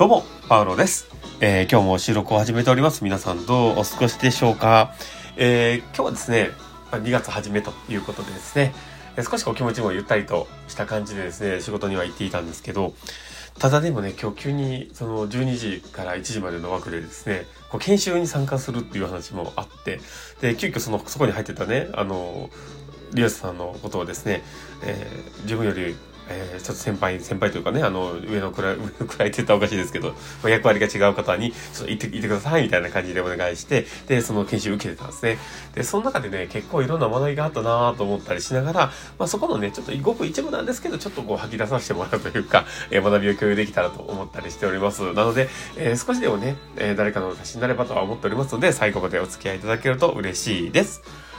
どうも、パウロです。えー今日も収録を始めております。皆さんどうお過ごしでしょうか？えー今日はですね、2月初めということでですね、え少しこう気持ちもゆったりとした感じでですね、仕事には行っていたんですけど、ただでもね、今日急にその12時から1時までの枠でですね、こう研修に参加するっていう話もあって、で、急遽その、そこに入ってたね、あの、リオスさんのことをですね、えー自分より、えーちょっと先輩、先輩というかね、あの、上の位、上の位って言ったらおかしいですけど、役割が違う方に、ちょっと行って、行ってください、みたいな感じでお願いして、で、その研修受けてたんですね。で、その中でね、結構いろんな学びがあったなと思ったりしながら、まあ、そこのね、ちょっとごく一部なんですけど、ちょっとこう吐き出させてもらうというか、えー学びを共有できたらと思ったりしております。なので、えー少しでもね、え誰かの足しになればとは思っておりますので、最後までお付き合いいただけると嬉しいです。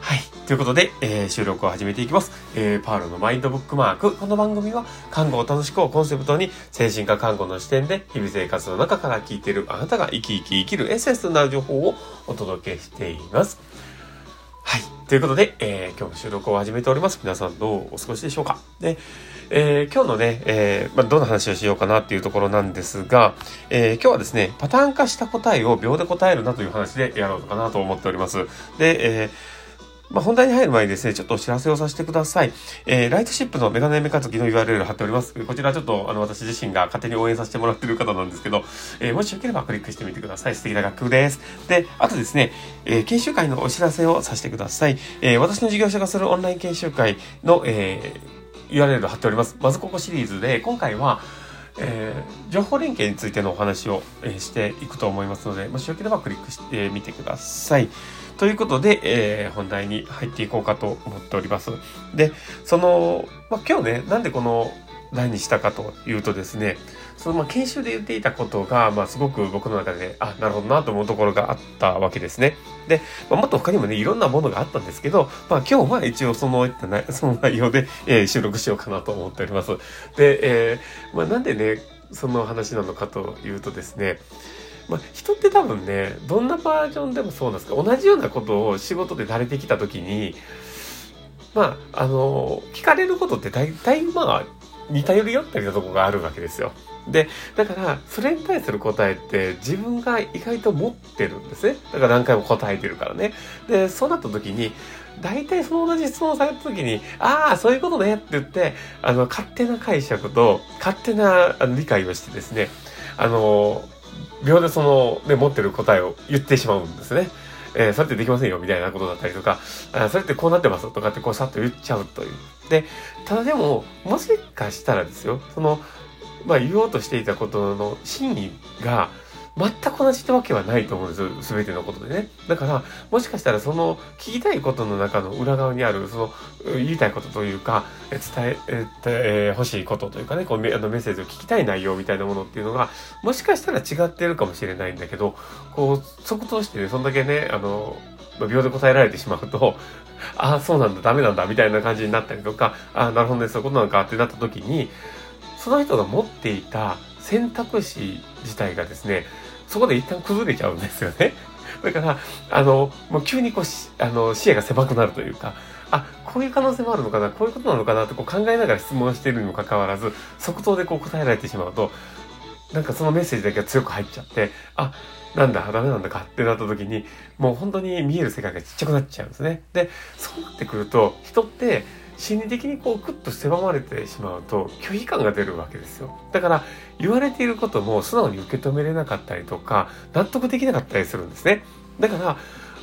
はい。ということで、えー収録を始めていきます。えーパールのマインドブックマーク。この番組は、看護を楽しくをコンセプトに、精神科看護の視点で、日々生活の中から聞いているあなたが生き生き生きるエッセンスとなる情報をお届けしています。はい。ということで、えー今日も収録を始めております。皆さんどうお過ごしでしょうかで、えー今日のね、えーまあ、どんな話をしようかなっていうところなんですが、えー今日はですね、パターン化した答えを秒で答えるなという話でやろうかなと思っております。で、えーまあ、本題に入る前にですね、ちょっとお知らせをさせてください。えー、ライトシップのメガネメカズキの URL 貼っております。こちらちょっと、あの、私自身が勝手に応援させてもらってる方なんですけど、えーもしよければクリックしてみてください。素敵な楽曲です。で、あとですね、えー研修会のお知らせをさせてください。えー私の事業者がするオンライン研修会の、えー URL 貼っております。まずここシリーズで、今回は、えー情報連携についてのお話を、えーしていくと思いますので、もしよければクリックしてみてください。ということで、えー本題に入っていこうかと思っております。で、その、まあ、今日ね、なんでこの題にしたかというとですね、そのまあ研修で言っていたことが、まあ、すごく僕の中で、あ、なるほどなと思うところがあったわけですね。で、まあ、もっと他にもね、いろんなものがあったんですけど、まあ、今日は一応その、その内容で、えー収録しようかなと思っております。で、えーまあ、なんでね、その話なのかというとですね、まあ、人って多分ね、どんなバージョンでもそうなんですが、同じようなことを仕事で慣れてきたときに、まあ、あの、聞かれることって大体まあ、似たより寄ったりなとこがあるわけですよ。で、だから、それに対する答えって自分が意外と持ってるんですね。だから何回も答えてるからね。で、そうなった時に、大体その同じ質問された時に、ああ、そういうことねって言って、あの、勝手な解釈と、勝手な理解をしてですね、あの、秒でその、ね、持ってる答えを言ってしまうんですね。えーそれってできませんよ、みたいなことだったりとか、あそれってこうなってますとかってこうさっと言っちゃうという。で、ただでも、もしかしたらですよ、その、まあ言おうとしていたことの真意が、全く同じってわけはないと思うんですよ。すべてのことでね。だから、もしかしたらその聞きたいことの中の裏側にある、その言いたいことというか、伝え、ええー欲しいことというかね、こうメあのメッセージを聞きたい内容みたいなものっていうのが、もしかしたら違ってるかもしれないんだけど、こう、即答してね、そんだけね、あの、秒で答えられてしまうと、ああ、そうなんだ、ダメなんだ、みたいな感じになったりとか、ああ、なるほどね、そういうことなのかってなった時に、その人が持っていた選択肢自体がですね、そこで一旦崩れちゃうんですよね。だから、あの、もう急にこう、あの、視野が狭くなるというか、あ、こういう可能性もあるのかな、こういうことなのかなってこう考えながら質問しているにもかかわらず、即答でこう答えられてしまうと、なんかそのメッセージだけが強く入っちゃって、あ、なんだ、ダメなんだかってなった時に、もう本当に見える世界がちっちゃくなっちゃうんですね。で、そうなってくると、人って心理的にこうクッと狭まれてしまうと拒否感が出るわけですよ。だから言われていることも素直に受け止めれなかったりとか、納得できなかったりするんですね。だから、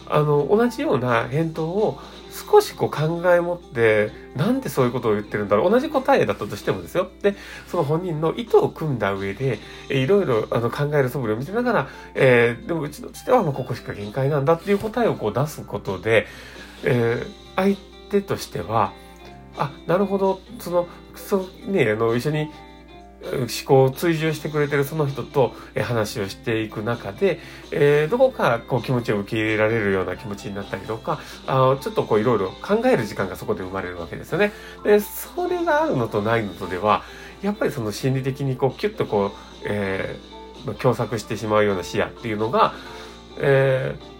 あの、同じような返答を少しこう考え持って、なんでそういうことを言ってるんだろう。同じ答えだったとしてもですよ。で、その本人の意図を組んだ上で、いろいろあの考える素振りを見せながら、えーでもうちとしてはまあここしか限界なんだっていう答えをこう出すことで、えー相手としては、あ、なるほど、その、そ、ね、あの、一緒に思考を追従してくれてるその人と話をしていく中で、えーどこかこう気持ちを受け入れられるような気持ちになったりとか、あちょっとこういろいろ考える時間がそこで生まれるわけですよね。で、それがあるのとないのとでは、やっぱりその心理的にこうキュッとこう、えーまあ共作してしまうような視野っていうのが、えー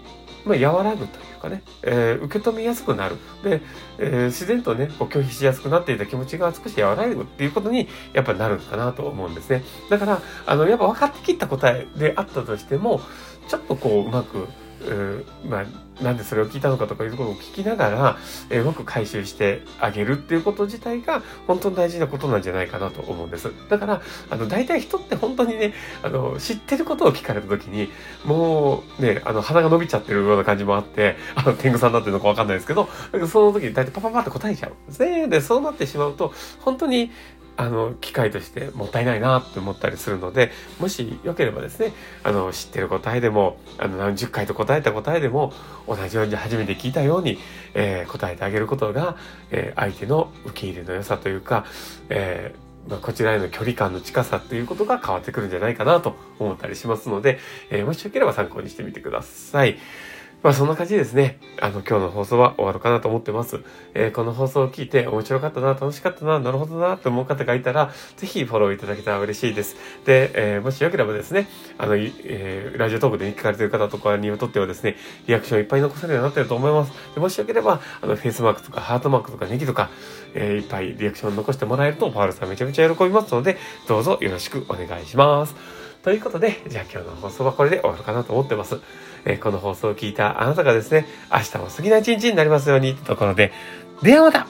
まあ、和らぐというかね、えー、受け止めやすくなる。で、えー、自然とね、こう拒否しやすくなっていた気持ちが少し和らぐっていうことに、やっぱなるかなと思うんですね。だから、あの、やっぱ分かってきった答えであったとしても、ちょっとこう、うまく、うまあ、なんでそれを聞いたのかとかいうことを聞きながら、え、うまく回収してあげるっていうこと自体が本当に大事なことなんじゃないかなと思うんです。だから、あの、大体人って本当にね、あの、知ってることを聞かれた時に、もうね、あの、鼻が伸びちゃってるような感じもあって、あの、天狗さんだってるのかわかんないですけど、その時に大体パパパって答えちゃうんですね。で、そうなってしまうと、本当に、あの、機会としてもったいないなって思ったりするので、もしよければですね、あの、知ってる答えでも、あの、何十回と答えた答えでも、同じように初めて聞いたように、えー、答えてあげることが、えー、相手の受け入れの良さというか、えーまあ、こちらへの距離感の近さっていうことが変わってくるんじゃないかなと思ったりしますので、えー、もしよければ参考にしてみてください。まあそんな感じですね。あの、今日の放送は終わるかなと思ってます。えー、この放送を聞いて面白かったな、楽しかったな、なるほどな、と思う方がいたら、ぜひフォローいただけたら嬉しいです。で、えー、もしよければですね、あの、えー、ラジオトークで聞かれている方とかにとってはですね、リアクションいっぱい残されるようになってると思います。でもしよければ、あの、フェイスマークとかハートマークとかネギとか、え、いっぱいリアクション残してもらえると、パールさんめちゃめちゃ喜びますので、どうぞよろしくお願いします。ということで、じゃあ今日の放送はこれで終わるかなと思ってます。えー、この放送を聞いたあなたがですね、明日も過ぎない一日になりますようにってところで、ではまた